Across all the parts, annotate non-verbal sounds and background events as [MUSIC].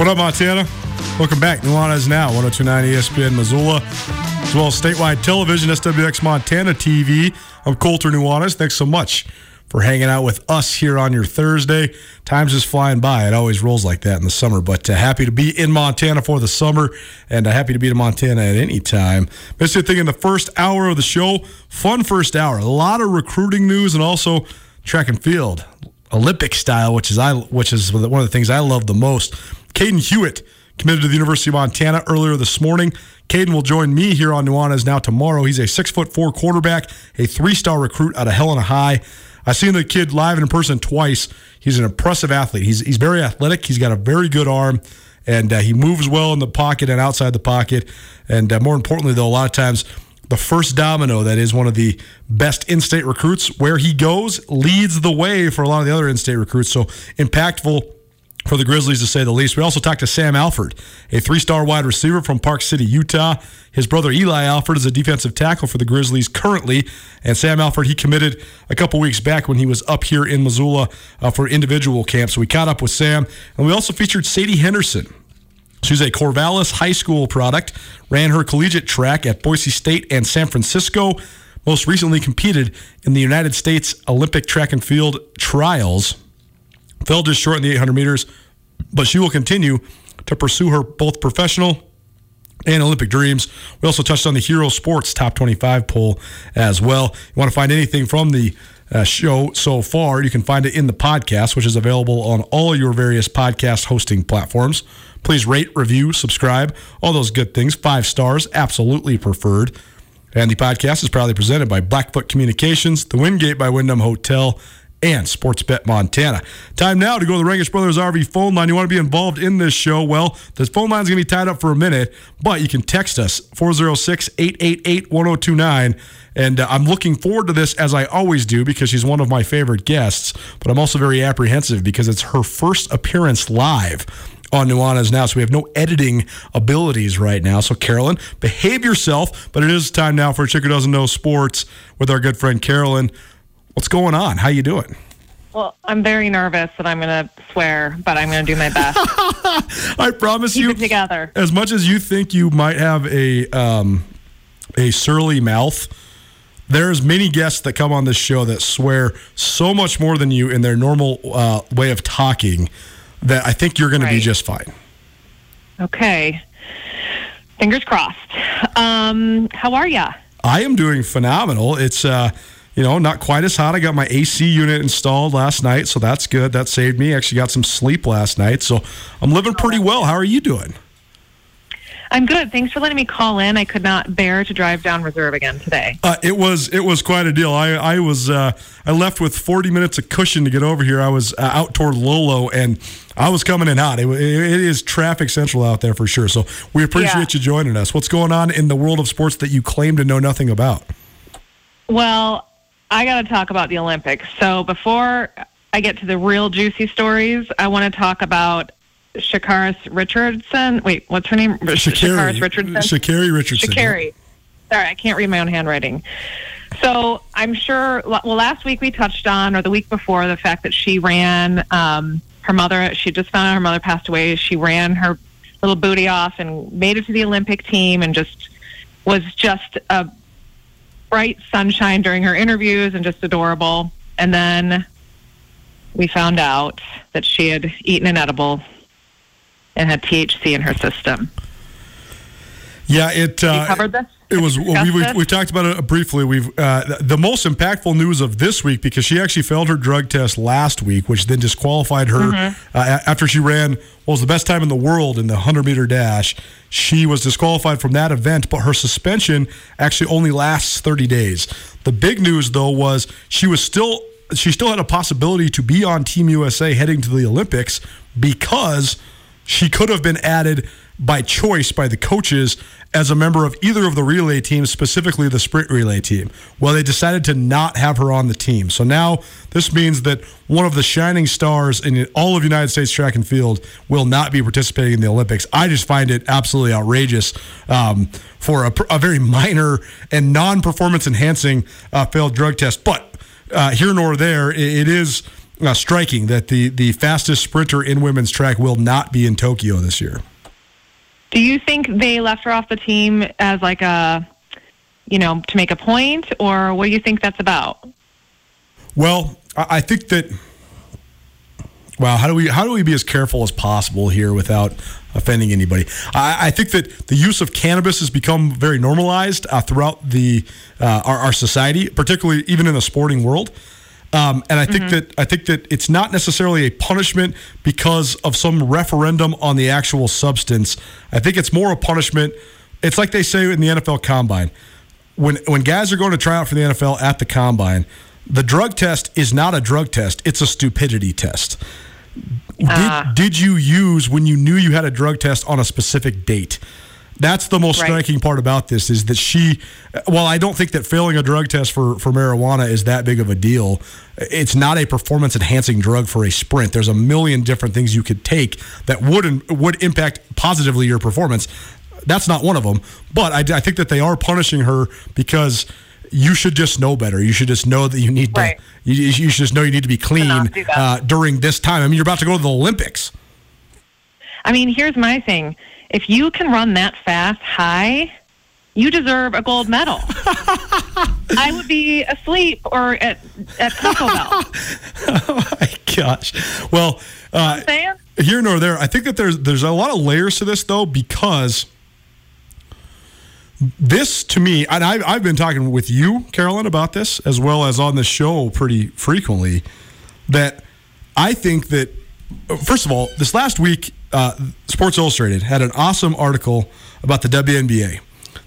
What up, Montana? Welcome back. Nuanez Now, 1029 ESPN Missoula, as well as statewide television, SWX Montana TV. I'm Colter Nuanez. Thanks so much for hanging out with us here on your Thursday. Time's just flying by. It always rolls like that in the summer, but uh, happy to be in Montana for the summer and uh, happy to be in Montana at any time. Basically, thinking the first hour of the show, fun first hour. A lot of recruiting news and also track and field. Olympic style, which is I which is one of the things I love the most. Caden Hewitt committed to the University of Montana earlier this morning. Caden will join me here on Nuanez now tomorrow. He's a six foot four quarterback, a three star recruit out of Helena High. I've seen the kid live in person twice. He's an impressive athlete. He's he's very athletic. He's got a very good arm, and uh, he moves well in the pocket and outside the pocket. And uh, more importantly, though, a lot of times the first domino that is one of the best in-state recruits where he goes leads the way for a lot of the other in-state recruits so impactful for the Grizzlies to say the least. We also talked to Sam Alford, a three-star wide receiver from Park City, Utah. His brother Eli Alford is a defensive tackle for the Grizzlies currently, and Sam Alford he committed a couple weeks back when he was up here in Missoula uh, for individual camp. So we caught up with Sam, and we also featured Sadie Henderson. She's a Corvallis High School product, ran her collegiate track at Boise State and San Francisco, most recently competed in the United States Olympic track and field trials. Fell just short in the 800 meters, but she will continue to pursue her both professional and Olympic dreams. We also touched on the Hero Sports Top 25 poll as well. You want to find anything from the uh, show so far, you can find it in the podcast, which is available on all your various podcast hosting platforms. Please rate, review, subscribe, all those good things. Five stars, absolutely preferred. And the podcast is proudly presented by Blackfoot Communications, the Wingate by Wyndham Hotel, and Sportsbet Montana. Time now to go to the Rangitsch Brothers RV phone line. You want to be involved in this show? Well, the phone line is going to be tied up for a minute, but you can text us 406 888 1029. And uh, I'm looking forward to this as I always do because she's one of my favorite guests, but I'm also very apprehensive because it's her first appearance live on Nuanez now, so we have no editing abilities right now. So, Carolyn, behave yourself. But it is time now for a chick doesn't know sports with our good friend Carolyn. What's going on? How you doing? Well, I'm very nervous that I'm going to swear, but I'm going to do my best. [LAUGHS] I promise Keep you, it together. as much as you think you might have a um, a surly mouth, there's many guests that come on this show that swear so much more than you in their normal uh, way of talking that I think you're going to be just fine. Okay. Fingers crossed. Um, how are ya? I am doing phenomenal. It's uh, you know, not quite as hot. I got my AC unit installed last night, so that's good. That saved me. Actually got some sleep last night, so I'm living pretty well. How are you doing? I'm good. Thanks for letting me call in. I could not bear to drive down reserve again today. Uh, it was it was quite a deal. I I was uh, I left with 40 minutes of cushion to get over here. I was uh, out toward Lolo and I was coming in hot. It, it is traffic central out there for sure. So we appreciate Yeah. you joining us. What's going on in the world of sports that you claim to know nothing about? Well, I got to talk about the Olympics. So before I get to the real juicy stories, I want to talk about Shakaris Richardson. Wait, what's her name? Shakaris Richardson. Sha'Carri Richardson. Sha'Carri. Sorry, I can't read my own handwriting. So I'm sure. Well, last week we touched on, or the week before, the fact that she ran. Um, her mother. She just found out her mother passed away. She ran her little booty off and made it to the Olympic team, and just was just a bright sunshine during her interviews and just adorable. And then we found out that she had eaten an edible and had THC in her system. Yeah, it. Uh, You covered this? It was. Well, we, we've, we've talked about it briefly. We've uh, the- the most impactful news of this week because she actually failed her drug test last week, which then disqualified her Mm-hmm. uh, after she ran what was the best time in the world in the hundred meter dash. She was disqualified from that event, but her suspension actually only lasts thirty days. The big news though was she was still she still had a possibility to be on Team USA heading to the Olympics because she could have been added by choice by the coaches as a member of either of the relay teams, specifically the sprint relay team. Well, they decided to not have her on the team. So now this means that one of the shining stars in all of United States track and field will not be participating in the Olympics. I just find it absolutely outrageous um, for a, a very minor and non performance enhancing uh, failed drug test. But uh, here nor there, it, it is. Uh, striking that the, the fastest sprinter in women's track will not be in Tokyo this year. Do you think they left her off the team as like a, you know, to make a point, or what do you think that's about? Well, I think that. Wow, how do we how do we be as careful as possible here without offending anybody? I, I think that the use of cannabis has become very normalized uh, throughout the uh, our, our society, particularly even in the sporting world. Um, and I think that I think that it's not necessarily a punishment because of some referendum on the actual substance. I think it's more a punishment. It's like they say in the NFL Combine when when guys are going to try out for the NFL at the combine, the drug test is not a drug test; it's a stupidity test. Did, did you use when you knew you had a drug test on a specific date? That's the most Right. striking part about this is that she. While I don't think that failing a drug test for for marijuana is that big of a deal, it's not a performance enhancing drug for a sprint. There's a million different things you could take that would would impact positively your performance. That's not one of them. But I, I think that they are punishing her because you should just know better. You should just know that you need to. You, you should just know you need to be clean uh, during this time. I mean, you're about to go to the Olympics. I mean, here's my thing: if you can run that fast high, you deserve a gold medal. [LAUGHS] I would be asleep or at at Taco Bell. [LAUGHS] oh my gosh. Well, uh, here nor there. I think that there's there's a lot of layers to this though because this to me, and I've, I've been talking with you, Carolyn, about this as well as on the show pretty frequently. That I think that first of all, this last week, uh, Sports Illustrated had an awesome article about the WNBA.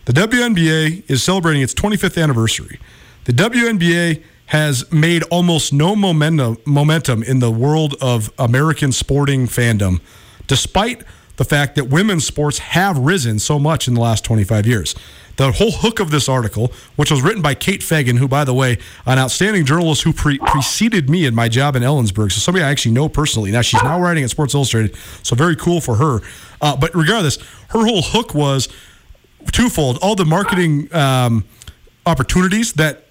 The WNBA is celebrating its 25th anniversary. The WNBA has made almost no momentum momentum in the world of American sporting fandom, despite the fact that women's sports have risen so much in the last 25 years. The whole hook of this article, which was written by Kate Fagan, who, by the way, an outstanding journalist who pre- preceded me in my job in Ellensburg, so somebody I actually know personally. Now she's now writing at Sports Illustrated, so very cool for her. Uh, but regardless, her whole hook was twofold: all the marketing um, opportunities that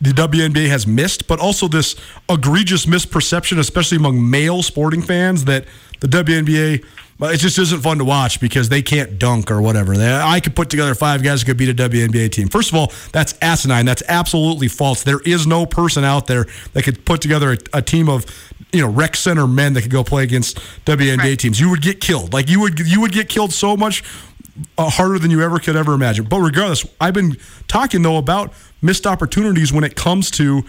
the WNBA has missed, but also this egregious misperception, especially among male sporting fans, that the WNBA But it just isn't fun to watch because they can't dunk or whatever. They, I could put together five guys who could beat a WNBA team. First of all, that's asinine. That's absolutely false. There is no person out there that could put together a, a team of you know rec center men that could go play against WNBA right. teams. You would get killed. Like you would you would get killed so much uh, harder than you ever could ever imagine. But regardless, I've been talking though about missed opportunities when it comes to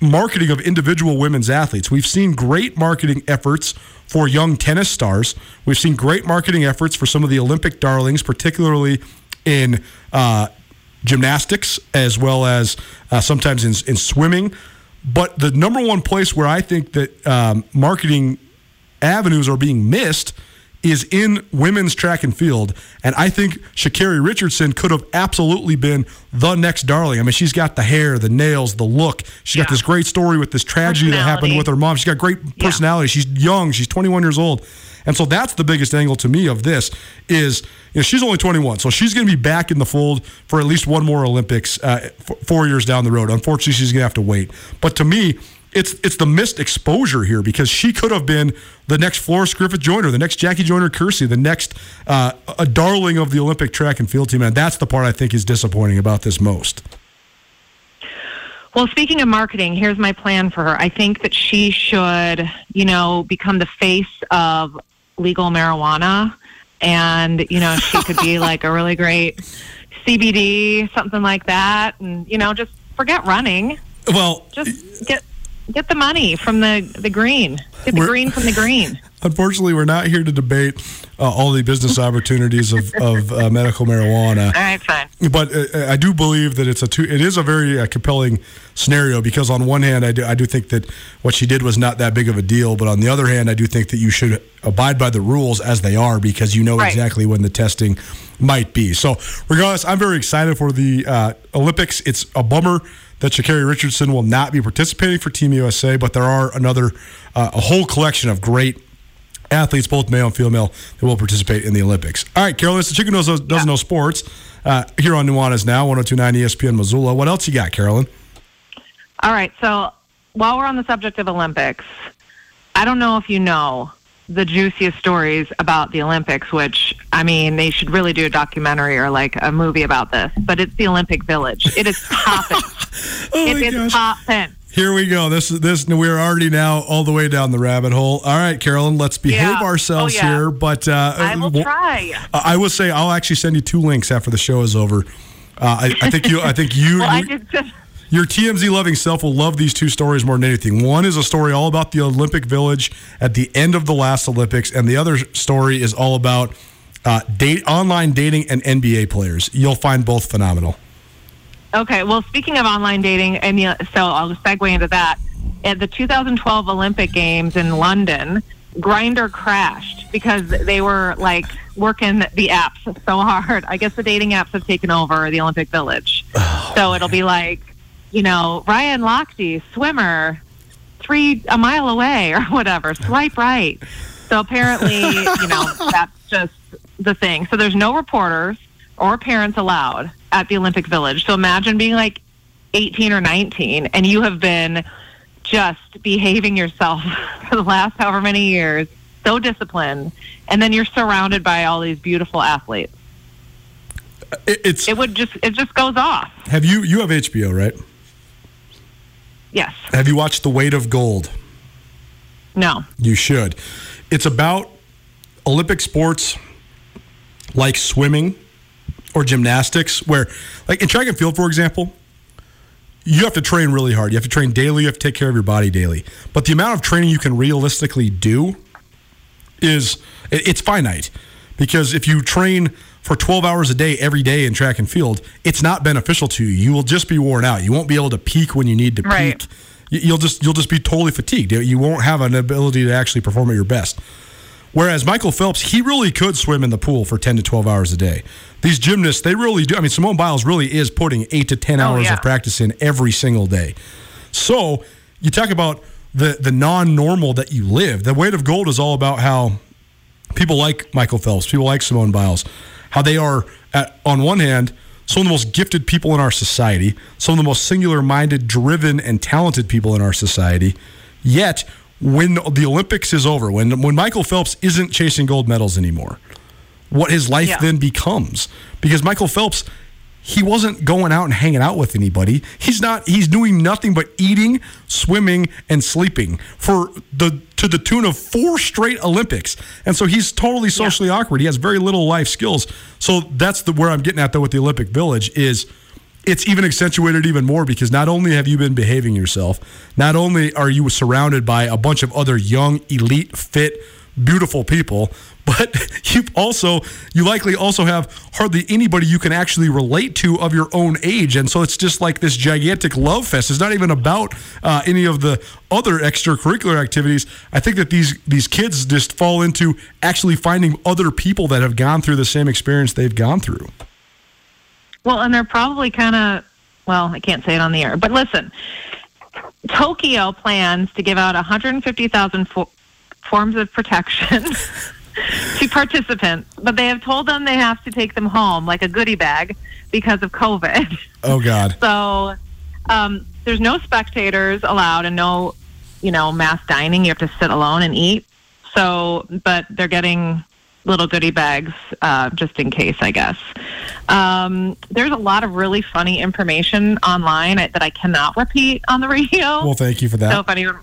marketing of individual women's athletes. We've seen great marketing efforts for young tennis stars. We've seen great marketing efforts for some of the Olympic darlings, particularly in uh, gymnastics as well as uh, sometimes in, in, swimming. But the number one place where I think that um, marketing avenues are being missed is in women's track and field. And I think Sha'Carri Richardson could have absolutely been the next darling. I mean, she's got the hair, the nails, the look. She's yeah. got this great story with this tragedy that happened with her mom. She's got great personality. Yeah. She's young. She's 21 years old. And so that's the biggest angle to me of this is you know, she's only 21, so she's going to be back in the fold for at least one more Olympics uh, four years down the road. Unfortunately, she's going to have to wait. But to me, it's it's the missed exposure here because she could have been the next Florence Griffith Joyner, the next Jackie Joyner Kersee, the next uh, a darling of the Olympic track and field team, and that's the part I think is disappointing about this most. Well, speaking of marketing, here's my plan for her. I think that she should, you know, become the face of legal marijuana, and you know, she could be like a really great CBD, something like that, and you know, just forget running. Well, just get get the money from the the green. Get the green from the green. Unfortunately, we're not here to debate uh, all the business [LAUGHS] opportunities of, of uh, medical marijuana. All right, fine. But uh, I do believe that it's a two, it is a very uh, compelling scenario because on one hand, I do, I do think that what she did was not that big of a deal, but on the other hand, I do think that you should abide by the rules as they are because you know right. exactly when the testing might be. So, regardless, I'm very excited for the uh, Olympics. It's a bummer that Sha'Carri Richardson will not be participating for Team USA, but there are another uh, a whole collection of great athletes, both male and female, that will participate in the Olympics. All right, Carolyn, the chicken knows doesn't yeah. know sports. Uh, here on Nuanez now, 1029 ESPN Missoula. What else you got, Carolyn? All right, so while we're on the subject of Olympics, I don't know if you know, the juiciest stories about the Olympics, which I mean, they should really do a documentary or like a movie about this. But it's the Olympic Village. It is [LAUGHS] popping. oh it is popping. Here we go. This is this. We're already now all the way down the rabbit hole. All right, Carolyn, let's behave yeah. ourselves oh, yeah. here. But uh, I will try. I will say I'll actually send you two links after the show is over. Uh, I, I, think you. I think you. [LAUGHS] well, you, I your TMZ loving self will love these two stories more than anything. One is a story all about the Olympic Village at the end of the last Olympics, and the other story is all about uh, date online dating and NBA players. You'll find both phenomenal. Okay, well, speaking of online dating, and so I'll segue into that. At the 2012 Olympic Games in London, Grindr crashed because they were like working the apps so hard. I guess the dating apps have taken over the Olympic Village. [SIGHS] Oh, so it'll be like you know, Ryan Lochte, swimmer, three a mile away [LAUGHS] or whatever. Swipe right. So apparently, you know, [LAUGHS] that's just the thing. So there's no reporters or parents allowed at the Olympic Village. So imagine being like 18 or 19 and you have been just behaving yourself [LAUGHS] for the last however many years, so disciplined, and then you're surrounded by all these beautiful athletes. Uh, it's it would just it just goes off. Have you you have HBO, right? Yes. Have you watched The Weight of Gold? No. You should. It's about Olympic sports like swimming or gymnastics, where, like in track and field, for example, you have to train really hard. You have to train daily. You have to take care of your body daily. But the amount of training you can realistically do is it's finite because if you train for 12 hours a day every day in track and field, it's not beneficial to you. You will just be worn out. You won't be able to peak when you need to right. peak. You'll just you'll just be totally fatigued. You won't have an ability to actually perform at your best. Whereas Michael Phelps, he really could swim in the pool for 10 to 12 hours a day. These gymnasts, they really do. I mean, Simone Biles really is putting 8 to 10 hours oh, yeah. of practice in every single day. So, you talk about the the non-normal that you live. The weight of gold is all about how people like Michael Phelps, people like Simone Biles, how they are, at, on one hand, some of the most gifted people in our society, some of the most singular minded, driven, and talented people in our society. Yet, when the Olympics is over, when when Michael Phelps isn't chasing gold medals anymore, what his life Yeah. then becomes. Because Michael Phelps, he wasn't going out and hanging out with anybody. He's not. He's doing nothing but eating, swimming, and sleeping for the to the tune of four straight Olympics. And so he's totally socially awkward. He has very little life skills. So that's the where I'm getting at though with the Olympic Village is it's even accentuated even more because not only have you been behaving yourself, not only are you surrounded by a bunch of other young, elite, fit, beautiful people, [LAUGHS] but you also you likely also have hardly anybody you can actually relate to of your own age, and so it's just like this gigantic love fest. It's not even about uh, any of the other extracurricular activities. I think that these these kids just fall into actually finding other people that have gone through the same experience they've gone through. Well, and they're probably kind of, well, I can't say it on the air, but listen, Tokyo plans to give out 150,000 fo- forms of protection [LAUGHS] to participants, but they have told them they have to take them home like a goodie bag because of COVID. Oh God. [LAUGHS] So um, there's no spectators allowed and no, you know, mass dining. You have to sit alone and eat. So, but they're getting little goodie bags uh, just in case, I guess. Um, there's a lot of really funny information online that I cannot repeat on the radio. Well, thank you for that. So if anyone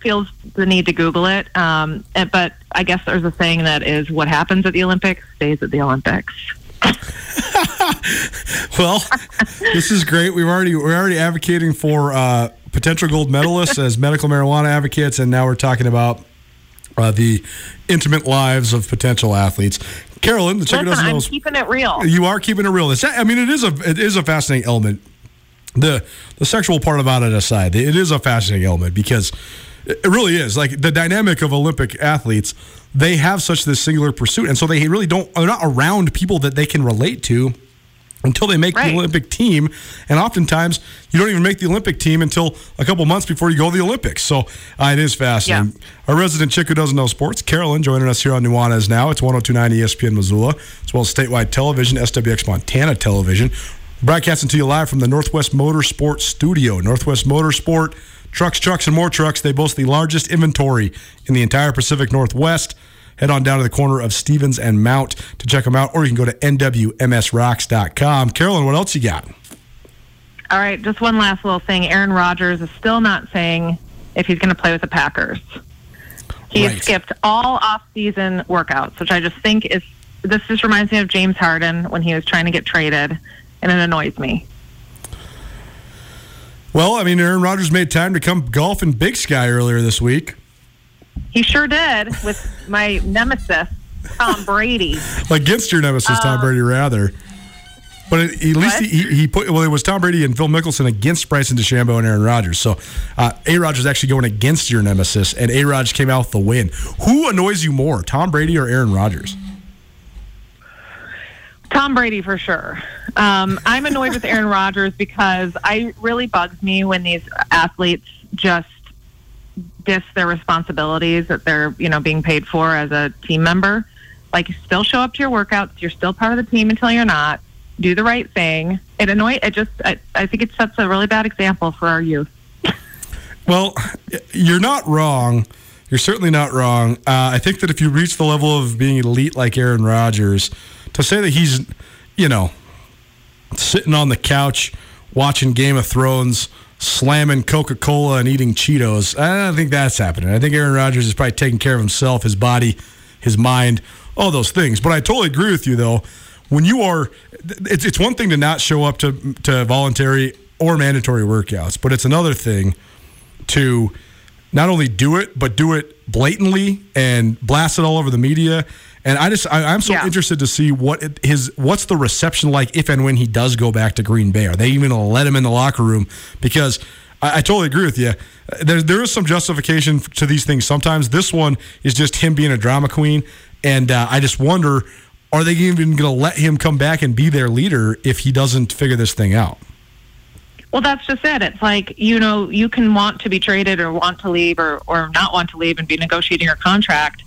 feels the need to Google it, um, and- but I guess there's a saying that is what happens at the Olympics stays at the Olympics. [LAUGHS] Well, this is great. We've already we're already advocating for uh, potential gold medalists as medical marijuana advocates, and now we're talking about uh, the intimate lives of potential athletes. Carolyn, the chicken Listen, doesn't know. I'm keeping it real. You are keeping it real. It's, I mean, it is a it is a fascinating element. The the sexual part about it aside, it is a fascinating element because it really is like the dynamic of Olympic athletes. They have such this singular pursuit, and so they really don't. They're not around people that they can relate to until they make Right. the Olympic team. And oftentimes, you don't even make the Olympic team until a couple months before you go to the Olympics. So uh, it is fascinating. Our resident chick who doesn't know sports, Carolyn, joining us here on Nuanez now. It's 1029 ESPN Missoula, as well as statewide television, SWX Montana television. Broadcasting to you live from the Northwest Motorsport Studio. Northwest Motorsport, trucks, trucks, and more trucks. They boast the largest inventory in the entire Pacific Northwest. Head on down to the corner of Stephens and Mount to check them out, or you can go to nwmsrocks.com. Carolyn, what else you got? All right, just one last little thing. Aaron Rodgers is still not saying if he's going to play with the Packers. He Right. skipped all off-season workouts, which I just think is this just reminds me of James Harden when he was trying to get traded, and it annoys me. Well, I mean, Aaron Rodgers made time to come golf in Big Sky earlier this week. He sure did with my nemesis Tom Brady. [LAUGHS] Against your nemesis, Tom Brady, rather. But at, at least he, he put, well, it was Tom Brady and Phil Mickelson against Bryson DeChambeau and Aaron Rodgers. So uh, A Rodgers actually going against your nemesis, and A Rodgers came out with the win. Who annoys you more, Tom Brady or Aaron Rodgers? Tom Brady for sure. Um, I'm annoyed with Aaron Rodgers because I really bugs me when these athletes just diss their responsibilities that they're you know being paid for as a team member. Like, still show up to your workouts. You're still part of the team until you're not. Do the right thing. It annoy. It just. I, I think it sets a really bad example for our youth. Well, you're not wrong. You're certainly not wrong. Uh, I think that if you reach the level of being elite like Aaron Rodgers, to say that he's, you know, sitting on the couch watching Game of Thrones, slamming Coca Cola and eating Cheetos, I don't think that's happening. I think Aaron Rodgers is probably taking care of himself, his body, his mind, all those things. But I totally agree with you, though. When you are, it's, it's one thing to not show up to, to voluntary or mandatory workouts, but it's another thing to not only do it, but do it blatantly and blast it all over the media. And I just, I, I'm so Yeah. interested to see what it, his, what's the reception like if and when he does go back to Green Bay. Are they even going to let him in the locker room? Because I, I totally agree with you. There, there is some justification to these things. Sometimes this one is just him being a drama queen, and uh, I just wonder, are they even going to let him come back and be their leader if he doesn't figure this thing out? Well, that's just it. It's like, you know, you can want to be traded or want to leave or, or not want to leave and be negotiating your contract,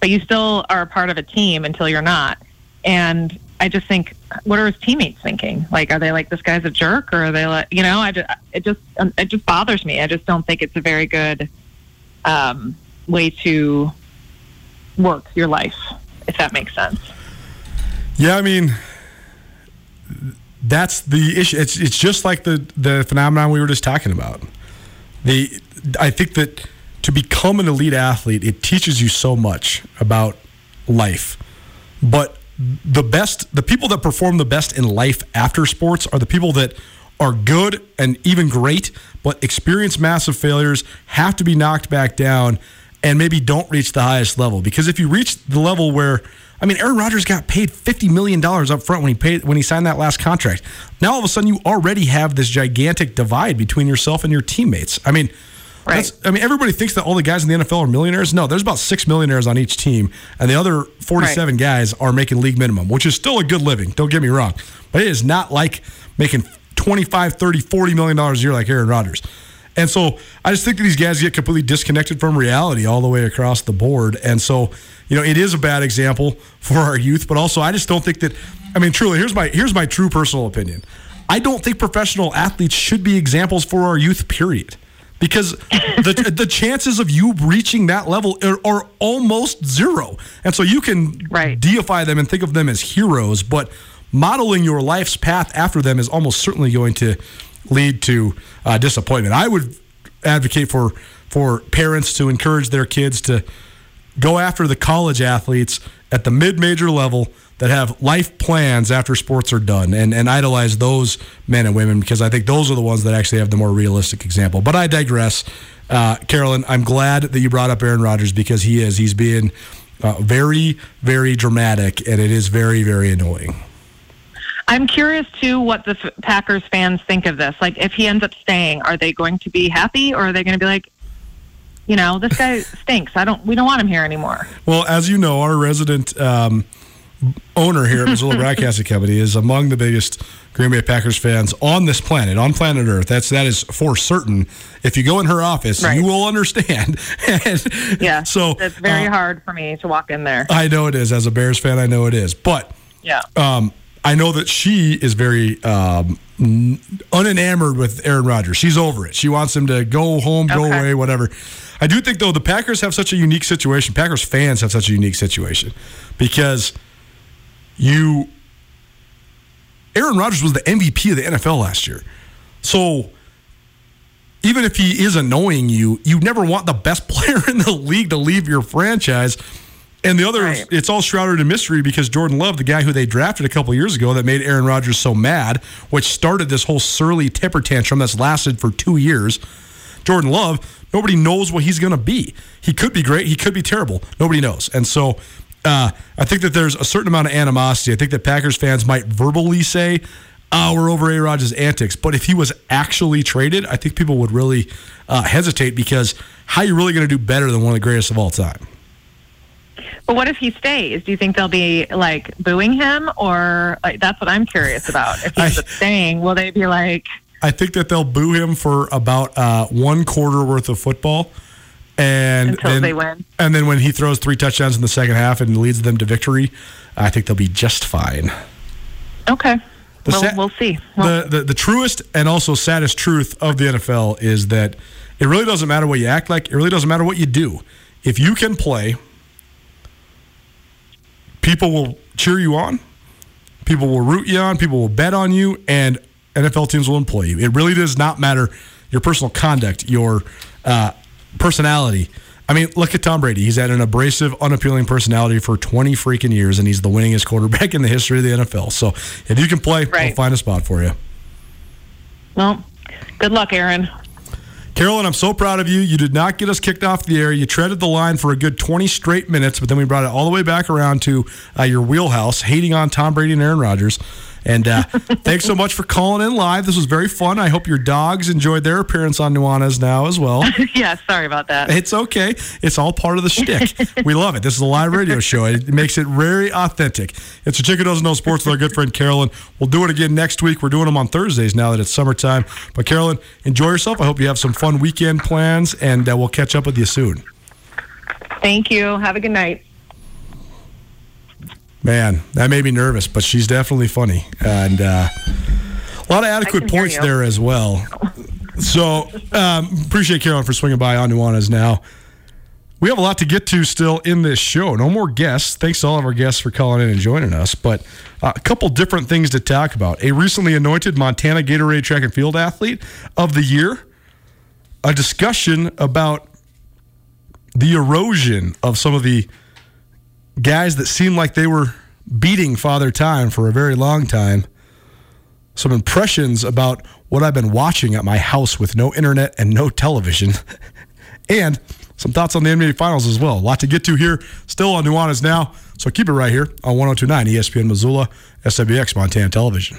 but you still are a part of a team until you're not. And I just think, what are his teammates thinking? Like, are they like, this guy's a jerk? Or are they like, you know, I just, it just, um, it just bothers me. I just don't think it's a very good um, way to work your life, if that makes sense. Yeah, I mean, that's the issue. It's it's just like the the phenomenon we were just talking about. The I think that to become an elite athlete, it teaches you so much about life. But the best, the people that perform the best in life after sports are the people that are good and even great, but experience massive failures, have to be knocked back down, and maybe don't reach the highest level. Because if you reach the level where I mean, Aaron Rodgers got paid fifty million dollars up front when he paid when he signed that last contract. Now all of a sudden you already have this gigantic divide between yourself and your teammates. I mean, Right. I mean, everybody thinks that all the guys in the NFL are millionaires. No, there's about six millionaires on each team, and the other 47 Right. guys are making league minimum, which is still a good living. Don't get me wrong, but it is not like making 25, 30, 40 million dollars a year like Aaron Rodgers. And so I just think that these guys get completely disconnected from reality all the way across the board. And so, you know, it is a bad example for our youth, but also I just don't think that I mean, truly, here's my here's my true personal opinion. I don't think professional athletes should be examples for our youth, period. Because the [LAUGHS] the chances of you reaching that level are, are almost zero. And so you can Right. deify them and think of them as heroes, but modeling your life's path after them is almost certainly going to lead to uh, disappointment. I would advocate for for parents to encourage their kids to go after the college athletes at the mid-major level that have life plans after sports are done and, and idolize those men and women because I think those are the ones that actually have the more realistic example. But I digress. Uh, Carolyn, I'm glad that you brought up Aaron Rodgers because he is. He's being uh, very, very dramatic and it is very, very annoying. I'm curious too what the F- Packers fans think of this. Like, if he ends up staying, are they going to be happy, or are they going to be like, you know, this guy [LAUGHS] stinks. I don't. We don't want him here anymore. Well, as you know, our resident um, owner here at Missoula [LAUGHS] Broadcasting Company is among the biggest Green Bay Packers fans on this planet, on planet Earth. That's that is for certain. If you go in her office, Right. you will understand. [LAUGHS] And Yeah. So it's very uh, hard for me to walk in there. I know it is. As a Bears fan, I know it is. But Yeah. um, I know that she is very um, unenamored with Aaron Rodgers. She's over it. She wants him to go home, go Okay. away, whatever. I do think though the Packers have such a unique situation. Packers fans have such a unique situation because you Aaron Rodgers was the MVP of the NFL last year. So even if he is annoying you, you never want the best [LAUGHS] player in the league to leave your franchise. And the other, Right. it's all shrouded in mystery because Jordan Love, the guy who they drafted a couple years ago that made Aaron Rodgers so mad, which started this whole surly temper tantrum that's lasted for two years. Jordan Love, nobody knows what he's going to be. He could be great, he could be terrible. Nobody knows. And so uh, I think that there's a certain amount of animosity. I think that Packers fans might verbally say, oh, we're over A. Rodgers' antics. But if he was actually traded, I think people would really uh, hesitate because how are you really going to do better than one of the greatest of all time? But what if he stays? Do you think they'll be like booing him, or like, that's what I'm curious about? If he ends I- staying, will they be like, I think that they'll boo him for about uh, one quarter worth of football. And Until then, they win. And then when he throws three touchdowns in the second half and leads them to victory, I think they'll be just fine. okay, The well, sa- we'll see. Well, the, the the truest and also saddest truth of the NFL is that it really doesn't matter what you act like. It really doesn't matter what you do. If you can play, people will cheer you on. People will root you on. People will bet on you, and NFL teams will employ you. It really does not matter your personal conduct, your uh, personality. I mean, look at Tom Brady. He's had an abrasive, unappealing personality for 20 freaking years, and he's the winningest quarterback [LAUGHS] in the history of the NFL. So if you can play, we'll find a spot for you. well, good luck, Aaron. Carolyn, I'm so proud of you. You did not get us kicked off the air. You treaded the line for a good 20 straight minutes, but then we brought it all the way back around to uh, your wheelhouse, hating on Tom Brady and Aaron Rodgers. And uh, [LAUGHS] thanks so much for calling in live. This was very fun. I hope your dogs enjoyed their appearance on Nuanez now as well. [LAUGHS] yeah, sorry about that. It's okay. It's all part of the shtick. [LAUGHS] We love it. This is a live radio show. It makes it very authentic. It's a chicken doesn't know sports with our good friend Carolyn. We'll do it again next week. We're doing them on Thursdays now that it's summertime. But Carolyn, enjoy yourself. I hope you have some fun weekend plans, and uh, we'll catch up with you soon. Thank you. Have a good night. Man, that made me nervous, but she's definitely funny, and uh, a lot of adequate points there as well. So um, appreciate Carolyn for swinging by on Nuanez now. we have a lot to get to still in this show. No more guests. Thanks to all of our guests for calling in and joining us. But uh, a couple different things to talk about. A recently anointed Montana Gatorade track and field athlete of the year. A discussion about the erosion of some of the guys that seemed like they were beating Father Time for a very long time. Some impressions about what I've been watching at my house with no internet and no television. [LAUGHS] and some thoughts on the NBA Finals as well. A lot to get to here. Still on Nuanez now. So keep it right here on 1029 ESPN Missoula, SWX Montana Television.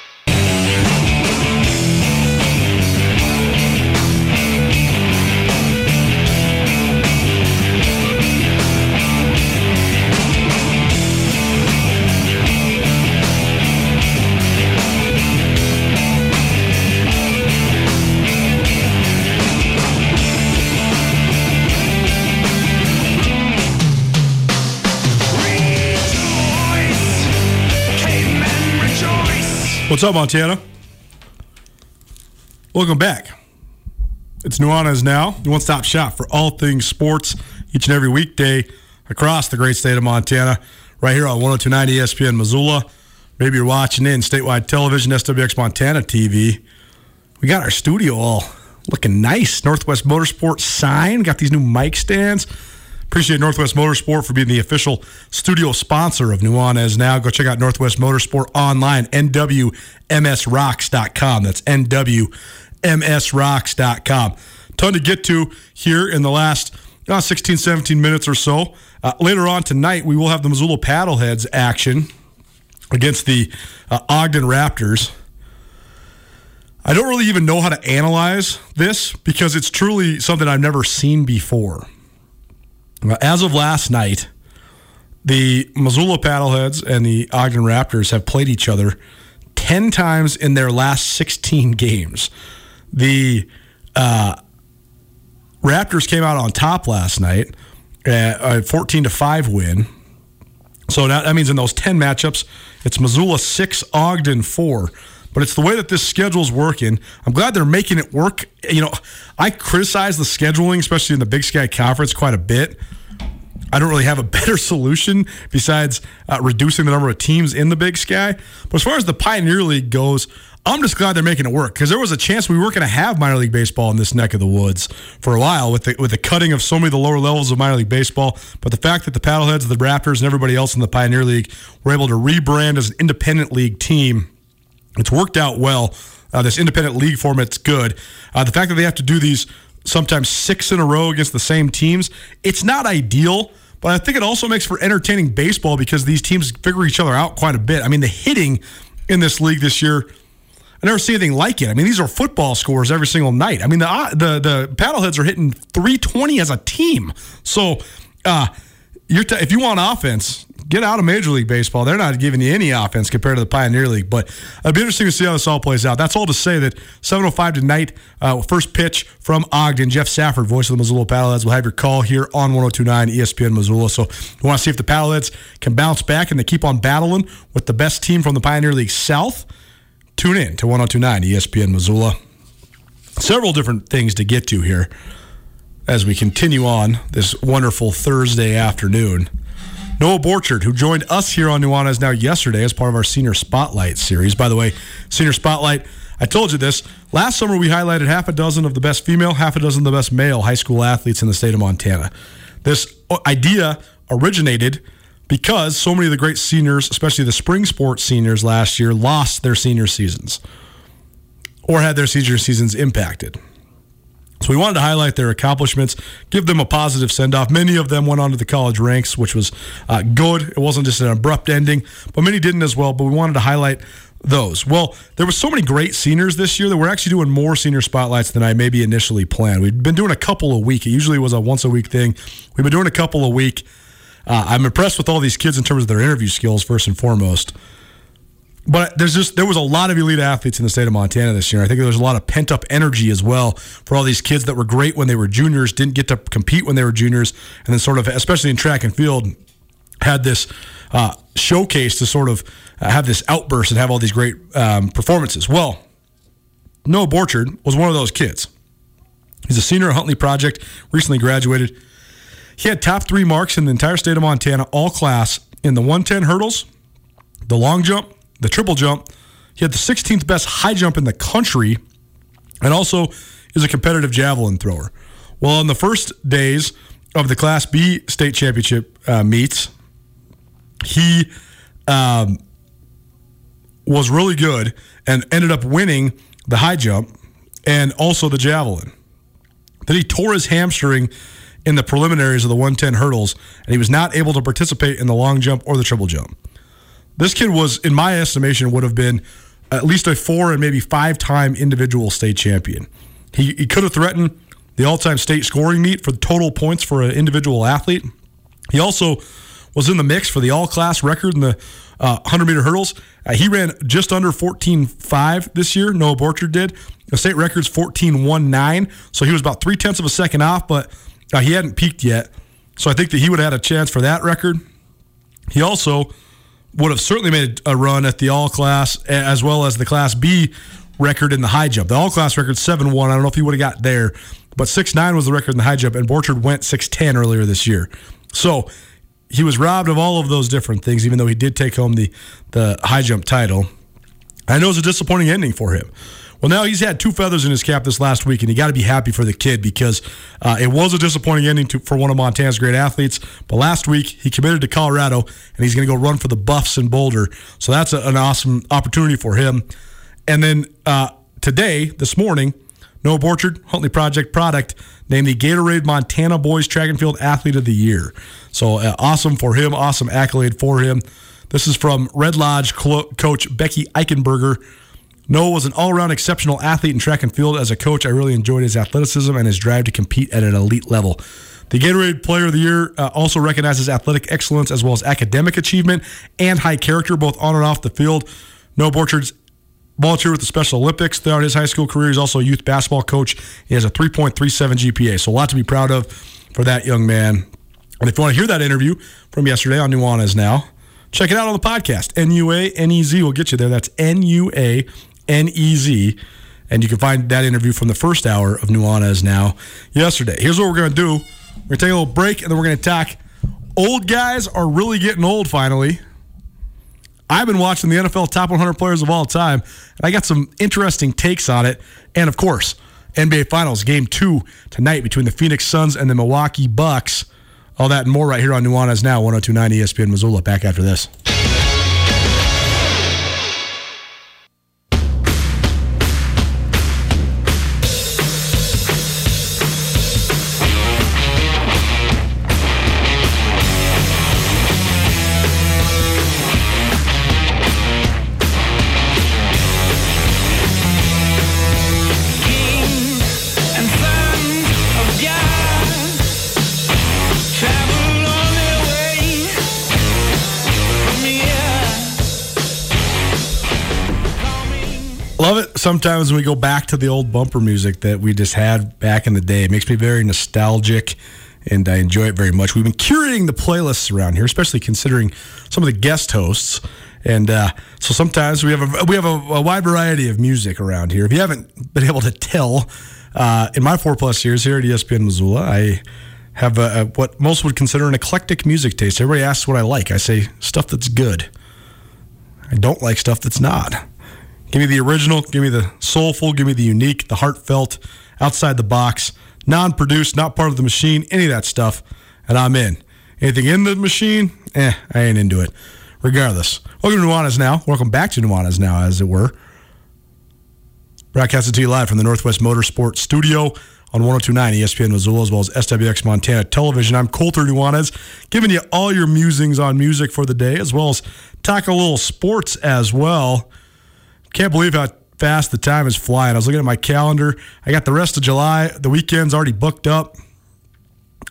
What's up, Montana? Welcome back. It's Nuanez now, the one stop shop for all things sports each and every weekday across the great state of Montana, right here on 1029 ESPN Missoula. Maybe you're watching in statewide television, SWX Montana TV. We got our studio all looking nice. Northwest Motorsports sign, got these new mic stands. Appreciate Northwest Motorsport for being the official studio sponsor of Nuanez Now. Go check out Northwest Motorsport online, nwmsrocks.com. That's nwmsrocks.com. Ton to get to here in the last uh, 16, 17 minutes or so. Uh, later on tonight, we will have the Missoula Paddleheads action against the uh, Ogden Raptors. I don't really even know how to analyze this because it's truly something I've never seen before. As of last night, the Missoula Paddleheads and the Ogden Raptors have played each other 10 times in their last 16 [LAUGHS] games. The uh, Raptors came out on top last night, a 14 to 5 win. So that means in those 10 matchups, it's Missoula 6, Ogden 4 but it's the way that this schedule's working. I'm glad they're making it work. You know, I criticize the scheduling, especially in the Big Sky Conference, quite a bit. I don't really have a [LAUGHS] better solution besides uh, reducing the number of teams in the Big Sky. But as far as the Pioneer League goes, I'm just glad they're making it work because there was a chance we weren't going to have minor league baseball in this neck of the woods for a while with the with the cutting of so many of the lower levels of minor league baseball. But the fact that the Paddleheads, the Raptors, and everybody else in the Pioneer League were able to rebrand as an independent league team it's worked out well. Uh, this independent league format's good. Uh, the fact that they have to do these sometimes six in a row against the same teams, it's not ideal. But I think it also makes for entertaining baseball because these teams figure each other out quite a bit. I mean, the hitting in this league this year, I never see anything like it. I mean, these are football scores every single night. I mean, the uh, the the paddleheads are hitting 320 as a team. So, uh, you're t- if you want offense, get out of Major League Baseball. They're not giving you any offense compared to the Pioneer League. But it'll be interesting to see how this all plays out. That's all to say that 7.05 tonight, uh, first pitch from Ogden. Jeff Safford, voice of the Missoula Paddleheads, will have your call here on 1029 ESPN Missoula. So we want to see if the Paddleheads can bounce back and they keep on battling with the best team from the Pioneer League South. Tune in to 1029 ESPN Missoula. Several different things to get to here as we continue on this wonderful Thursday afternoon. Noah Borchard, who joined us here on Nuanez Now yesterday as part of our Senior Spotlight series. By the way, Senior Spotlight, I told you this. Last summer, we highlighted half a dozen of the best female, half a dozen of the best male high school athletes in the state of Montana. This idea originated because so many of the great seniors, especially the spring sports seniors last year, lost their senior seasons. or had their senior seasons impacted. So we wanted to highlight their accomplishments, give them a positive send off. Many of them went on to the college ranks, which was uh, good. It wasn't just an abrupt ending, but many didn't as well. But we wanted to highlight those. Well, there were so many great seniors this year that we're actually doing more senior spotlights than I maybe initially planned. We've been doing a couple a week. It usually was a once a week thing. We've been doing a couple a week. Uh, I'm impressed with all these kids in terms of their interview skills, first and foremost. But there's just there was a lot of elite athletes in the state of Montana this year. I think there was a lot of pent up energy as well for all these kids that were great when they were juniors, didn't get to compete when they were juniors, and then sort of, especially in track and field, had this uh, showcase to sort of have this outburst and have all these great um, performances. Well, Noah Borchard was one of those kids. He's a senior at Huntley Project, recently graduated. He had top three marks in the entire state of Montana, all class, in the 110 hurdles, the long jump, the triple jump. He had the 16th best high jump in the country, and also is a competitive javelin thrower. Well, on the first days of the Class B state championship uh, meets, he um, was really good and ended up winning the high jump and also the javelin. Then he tore his hamstring in the preliminaries of the 110 hurdles, and he was not able to participate in the long jump or the triple jump. This kid was, in my estimation, would have been at least a four and maybe five time individual state champion. He, he could have threatened the all time state scoring meet for total points for an individual athlete. He also was in the mix for the all class record in the uh, 100 meter hurdles. Uh, he ran just under 14.5 this year. Noah Borchard did. The state record's 14.19. So he was about three tenths of a second off, but uh, he hadn't peaked yet. So I think that he would have had a chance for that record. He also would have certainly made a run at the all class as well as the class B record in the high jump. The all class record 7 1. I don't know if he would have got there, but 6 9 was the record in the high jump, and Borchard went 6 10 earlier this year. So he was robbed of all of those different things, even though he did take home the, the high jump title. I know it was a disappointing ending for him. Well, now he's had two feathers in his cap this last week, and you got to be happy for the kid because uh, it was a disappointing ending to, for one of Montana's great athletes. But last week he committed to Colorado, and he's going to go run for the Buffs in Boulder. So that's a, an awesome opportunity for him. And then uh, today, this morning, Noah Borchard, Huntley Project product, named the Gatorade Montana Boys Track and Field Athlete of the Year. So uh, awesome for him, awesome accolade for him. This is from Red Lodge coach Becky Eichenberger. Noah was an all around exceptional athlete in track and field. As a coach, I really enjoyed his athleticism and his drive to compete at an elite level. The Gatorade Player of the Year uh, also recognizes athletic excellence as well as academic achievement and high character, both on and off the field. Noah Borchard's volunteered with the Special Olympics throughout his high school career. He's also a youth basketball coach. He has a 3.37 GPA, so a lot to be proud of for that young man. And if you want to hear that interview from yesterday on Nuanez Now, check it out on the podcast. N U A N E Z will get you there. That's N U A N E Z. And you can find that interview from the first hour of Nuanez now yesterday. Here's what we're going to do we're going to take a little break and then we're going to talk. Old guys are really getting old finally. I've been watching the NFL top 100 players of all time, and I got some interesting takes on it. And of course, NBA Finals game two tonight between the Phoenix Suns and the Milwaukee Bucks. All that and more right here on Nuanez Now, 1029 ESPN Missoula. Back after this. Sometimes when we go back to the old bumper music that we just had back in the day, it makes me very nostalgic and I enjoy it very much. We've been curating the playlists around here, especially considering some of the guest hosts. And uh, so sometimes we have a we have a, a, wide variety of music around here. If you haven't been able to tell, uh, in my four plus years here at ESPN Missoula, I have a, a, what most would consider an eclectic music taste. Everybody asks what I like. I say stuff that's good. I don't like stuff that's not. Give me the original, give me the soulful, give me the unique, the heartfelt, outside the box, non produced, not part of the machine, any of that stuff, and I'm in. Anything in the machine, eh, I ain't into it. Regardless. Welcome to Nuanez Now. Welcome back to Nuanez Now, as it were. Broadcasting to you live from the Northwest Motorsport Studio on 1029 ESPN Missoula, as well as SWX Montana Television. I'm Colter Nuanez, giving you all your musings on music for the day, as well as talk a little sports as well. Can't believe how fast the time is flying. I was looking at my calendar. I got the rest of July. The weekend's already booked up.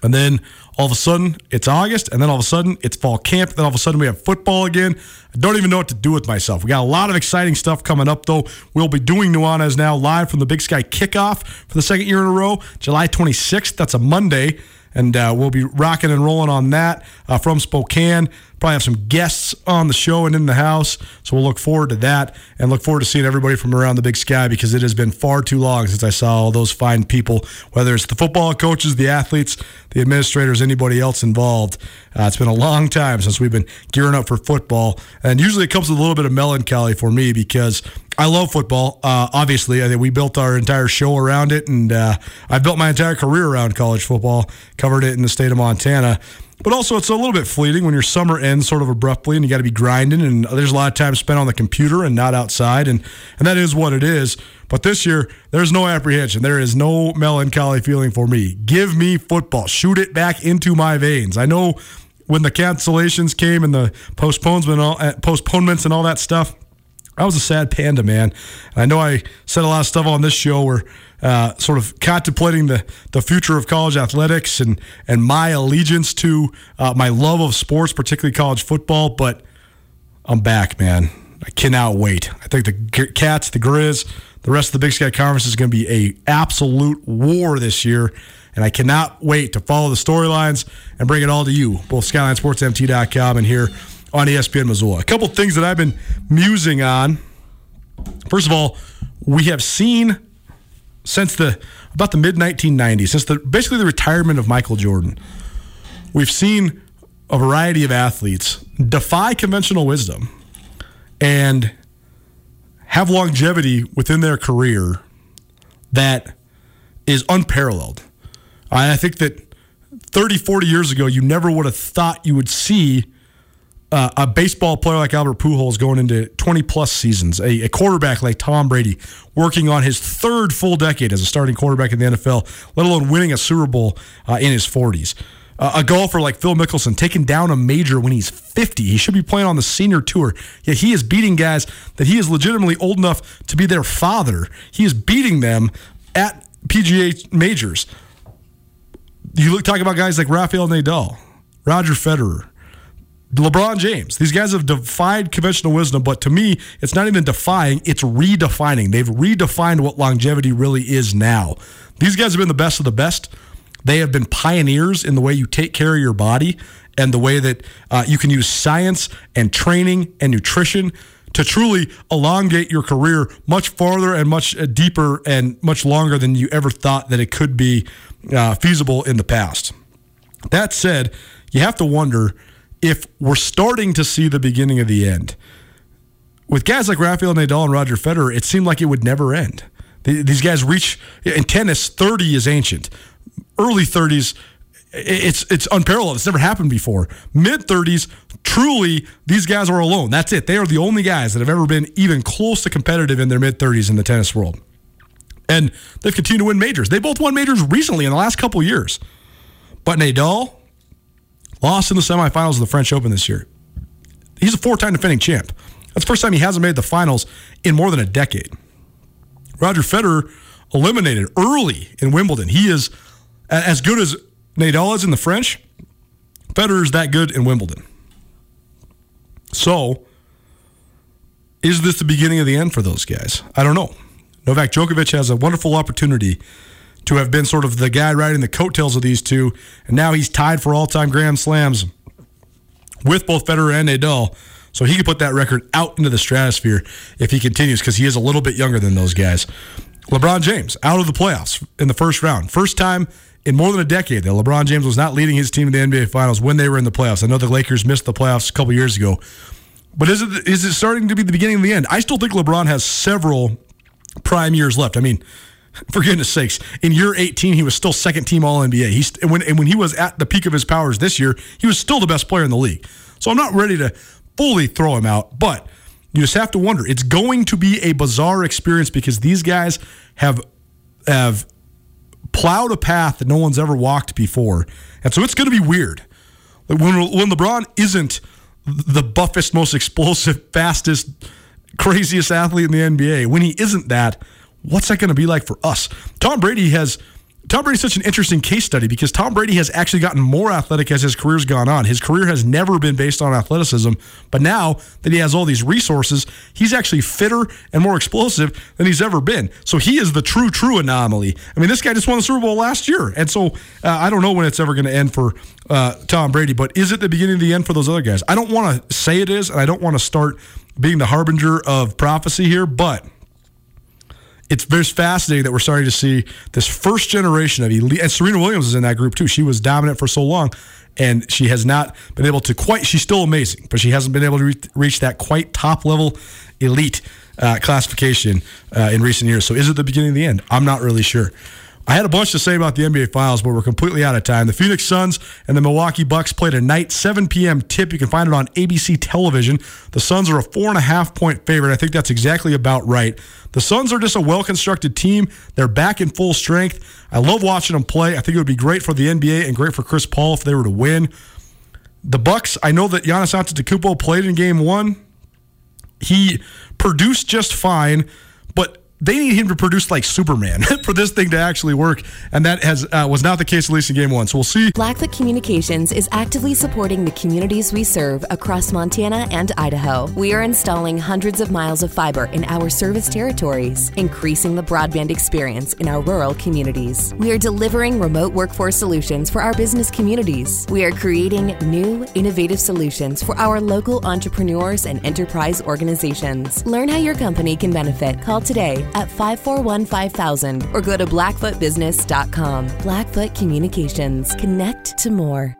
And then all of a sudden it's August, and then all of a sudden it's fall camp. Then all of a sudden we have football again. I don't even know what to do with myself. We got a lot of exciting stuff coming up, though. We'll be doing Nuanez now live from the Big Sky kickoff for the second year in a row, July 26th. That's a Monday and uh, we'll be rocking and rolling on that uh, from Spokane. Probably have some guests on the show and in the house, so we'll look forward to that and look forward to seeing everybody from around the Big Sky because it has been far too long since I saw all those fine people, whether it's the football coaches, the athletes, the administrators, anybody else involved. Uh, it's been a long time since we've been gearing up for football, and usually it comes with a little bit of melancholy for me because I love football. Uh, obviously, I think we built our entire show around it, and uh, I've built my entire career around college football. Covered it in the state of Montana, but also it's a little bit fleeting when your summer ends sort of abruptly, and you got to be grinding. And there's a lot of time spent on the computer and not outside, and and that is what it is. But this year, there's no apprehension. There is no melancholy feeling for me. Give me football. Shoot it back into my veins. I know when the cancellations came and the postponements and all, postponements and all that stuff I was a sad panda, man. And I know I said a lot of stuff on this show where uh, sort of contemplating the, the future of college athletics and, and my allegiance to uh, my love of sports, particularly college football. But I'm back, man. I cannot wait. I think the Cats, the Grizz, the rest of the Big Sky Conference is going to be a absolute war this year. And I cannot wait to follow the storylines and bring it all to you, both SkylineSportsMT.com and here on ESPN Missoula. A couple things that I've been musing on. First of all, we have seen since the about the mid 1990s, since the basically the retirement of Michael Jordan, we've seen a variety of athletes defy conventional wisdom and have longevity within their career that is unparalleled. I think that 30, 40 years ago, you never would have thought you would see uh, a baseball player like Albert Pujols going into 20 plus seasons, a, a, quarterback like Tom Brady working on his third full decade as a starting quarterback in the NFL, let alone winning a Super Bowl uh, in his 40s. Uh, a golfer like Phil Mickelson taking down a major when he's 50. He should be playing on the senior tour. Yet he is beating guys that he is legitimately old enough to be their father. He is beating them at PGA majors. You look talk about guys like Rafael Nadal, Roger Federer, LeBron James. These guys have defied conventional wisdom, but to me, it's not even defying, it's redefining. They've redefined what longevity really is now. These guys have been the best of the best. They have been pioneers in the way you take care of your body and the way that uh, you can use science and training and nutrition to truly elongate your career much farther and much uh, deeper and much longer than you ever thought that it could be uh, feasible in the past. That said, you have to wonder if we're starting to see the beginning of the end. With guys like Rafael Nadal and Roger Federer, it seemed like it would never end. These guys reach in tennis. Thirty is ancient. Early thirties, it's it's unparalleled. It's never happened before. Mid thirties, truly, these guys are alone. That's it. They are the only guys that have ever been even close to competitive in their mid thirties in the tennis world, and they've continued to win majors. They both won majors recently in the last couple years. But Nadal, Lost in the semifinals of the French Open this year. He's a four time defending champ. That's the first time he hasn't made the finals in more than a decade. Roger Federer eliminated early in Wimbledon. He is as good as Nadal is in the French. Federer is that good in Wimbledon. So, is this the beginning of the end for those guys? I don't know. Novak Djokovic has a wonderful opportunity to have been sort of the guy riding the coattails of these two. And now he's tied for all time Grand Slams with both Federer and Nadal. So he could put that record out into the stratosphere if he continues because he is a little bit younger than those guys. LeBron James out of the playoffs in the first round. First time in more than a decade that LeBron James was not leading his team in the NBA Finals when they were in the playoffs. I know the Lakers missed the playoffs a couple years ago. But is it is it starting to be the beginning of the end? I still think LeBron has several prime years left. I mean, [LAUGHS] for goodness sakes, in year 18, he was still second team All NBA. He's and when and when he was at the peak of his powers this year, he was still the best player in the league. So I'm not ready to fully throw him out, but You just have to wonder. It's going to be a bizarre experience because these guys have have plowed a path that no one's ever walked before, and so it's going to be weird. When when LeBron isn't the buffest, most [LAUGHS] explosive, fastest, craziest athlete in the NBA, when he isn't that, what's that going to be like for us? Tom Brady has Tom Brady's such an interesting case study because Tom Brady has actually gotten more athletic as his career's gone on. His career has never been based on athleticism, but now that he has all these resources, he's actually fitter and more explosive than he's ever been. So he is the true, true anomaly. I mean, this guy just won the Super Bowl last year. And so uh, I don't know when it's ever going to end for uh, Tom Brady, but is it the beginning of the end for those other guys? I don't want to say it is, and I don't want to start being the harbinger of prophecy here, but – it's very fascinating that we're starting to see this first generation of elite. And Serena Williams is in that group too. She was dominant for so long, and she has not been able to quite. She's still amazing, but she hasn't been able to re- reach that quite top level elite uh, classification uh, in recent years. So, is it the beginning of the end? I'm not really sure. I had a bunch to say about the NBA Finals, but we're completely out of time. The Phoenix Suns and the Milwaukee Bucks played a night 7 p.m. tip. You can find it on ABC television. The Suns are a four and a half point favorite. I think that's exactly about right. The Suns are just a well constructed team. They're back in full strength. I love watching them play. I think it would be great for the NBA and great for Chris Paul if they were to win. The Bucks. I know that Giannis Antetokounmpo played in Game One. He produced just fine, they need him to produce like Superman [LAUGHS] for this thing to actually work, and that has uh, was not the case at least in Game One. So we'll see. Blackfoot Communications is actively supporting the communities we serve across Montana and Idaho. We are installing hundreds of miles of fiber in our service territories, increasing the broadband experience in our rural communities. We are delivering remote workforce solutions for our business communities. We are creating new, innovative solutions for our local entrepreneurs and enterprise organizations. Learn how your company can benefit. Call today at 541 5000 or go to blackfootbusiness.com. Blackfoot Communications. Connect to more.